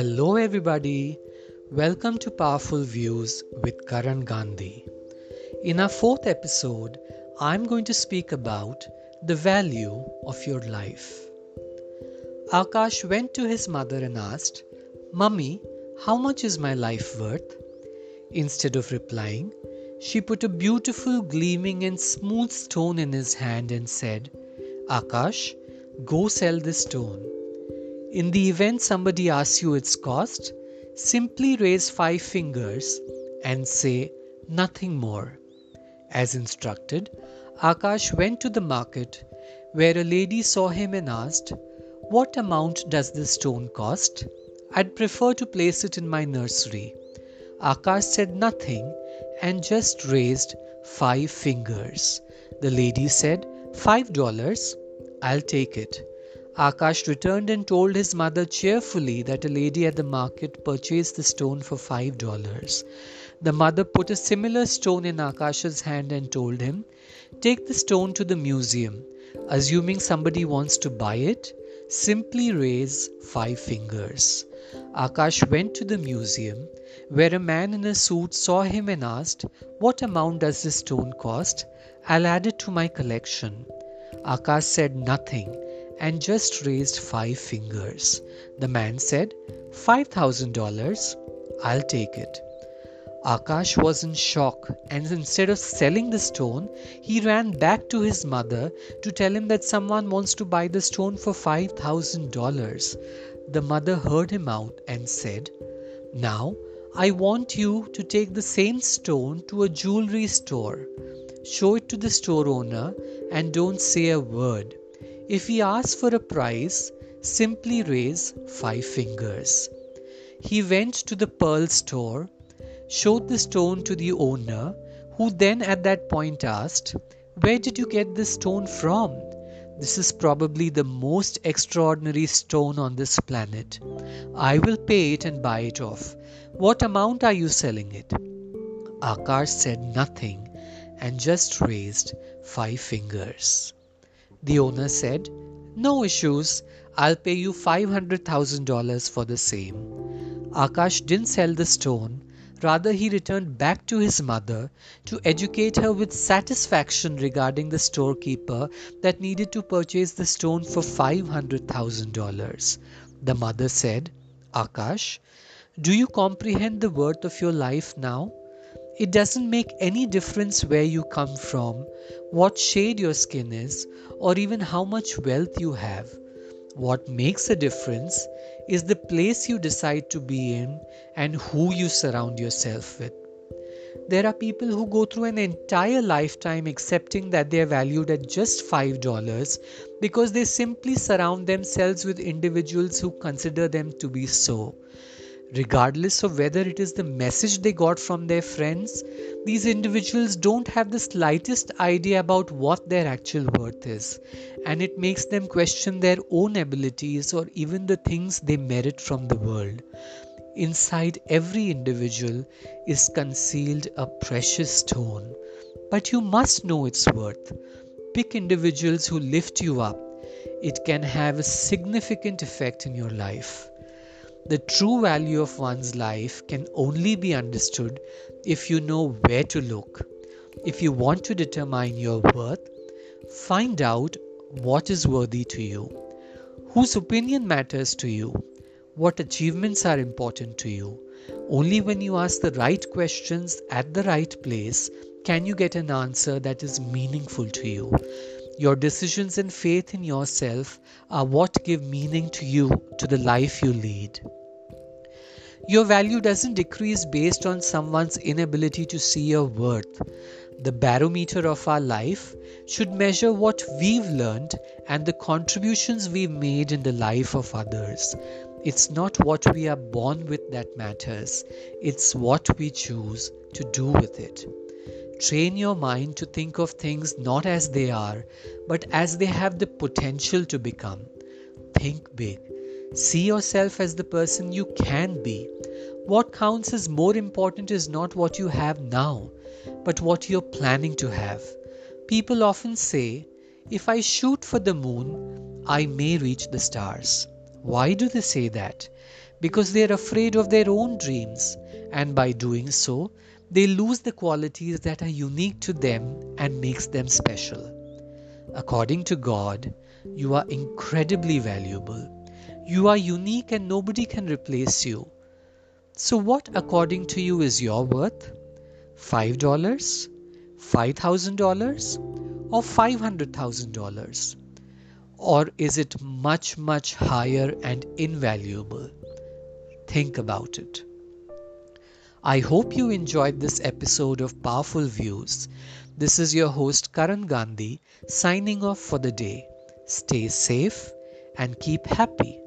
Hello, everybody. Welcome to Powerful Views with Karan Gandhi. In our fourth episode, I'm going to speak about the value of your life. Akash went to his mother and asked, Mummy, how much is my life worth? Instead of replying, she put a beautiful, gleaming, and smooth stone in his hand and said, Akash, go sell this stone. In the event somebody asks you its cost, simply raise five fingers and say nothing more. As instructed, Akash went to the market where a lady saw him and asked, What amount does this stone cost? I'd prefer to place it in my nursery. Akash said nothing and just raised five fingers. The lady said, Five dollars. I'll take it. Akash returned and told his mother cheerfully that a lady at the market purchased the stone for five dollars. The mother put a similar stone in Akash's hand and told him, Take the stone to the museum. Assuming somebody wants to buy it, simply raise five fingers. Akash went to the museum, where a man in a suit saw him and asked, What amount does this stone cost? I'll add it to my collection. Akash said nothing and just raised five fingers. The man said, $5,000. I'll take it. Akash was in shock and instead of selling the stone, he ran back to his mother to tell him that someone wants to buy the stone for $5,000. The mother heard him out and said, Now I want you to take the same stone to a jewelry store. Show it to the store owner and don't say a word. If he asks for a price, simply raise five fingers. He went to the pearl store, showed the stone to the owner, who then at that point asked, Where did you get this stone from? This is probably the most extraordinary stone on this planet. I will pay it and buy it off. What amount are you selling it? Akash said nothing and just raised five fingers. The owner said, No issues. I'll pay you $500,000 for the same. Akash didn't sell the stone Rather, he returned back to his mother to educate her with satisfaction regarding the storekeeper that needed to purchase the stone for $500,000. The mother said, Akash, do you comprehend the worth of your life now? It doesn't make any difference where you come from, what shade your skin is, or even how much wealth you have. What makes a difference is the place you decide to be in and who you surround yourself with. There are people who go through an entire lifetime accepting that they are valued at just $5 because they simply surround themselves with individuals who consider them to be so. Regardless of whether it is the message they got from their friends, these individuals don't have the slightest idea about what their actual worth is, and it makes them question their own abilities or even the things they merit from the world. Inside every individual is concealed a precious stone, but you must know its worth. Pick individuals who lift you up. It can have a significant effect in your life. The true value of one's life can only be understood if you know where to look. If you want to determine your worth, find out what is worthy to you. Whose opinion matters to you? What achievements are important to you? Only when you ask the right questions at the right place can you get an answer that is meaningful to you. Your decisions and faith in yourself are what give meaning to you, to the life you lead. Your value doesn't decrease based on someone's inability to see your worth. The barometer of our life should measure what we've learned and the contributions we've made in the life of others. It's not what we are born with that matters, it's what we choose to do with it. Train your mind to think of things not as they are, but as they have the potential to become. Think big. See yourself as the person you can be. What counts as more important is not what you have now, but what you're planning to have. People often say, if I shoot for the moon, I may reach the stars. Why do they say that? because they're afraid of their own dreams, and by doing so, they lose the qualities that are unique to them and makes them special. According to God, you are incredibly valuable. You are unique and nobody can replace you. So, what according to you is your worth? $5, $5,000, or $500,000? Or is it much, much higher and invaluable? Think about it. I hope you enjoyed this episode of Powerful Views. This is your host Karan Gandhi signing off for the day. Stay safe and keep happy.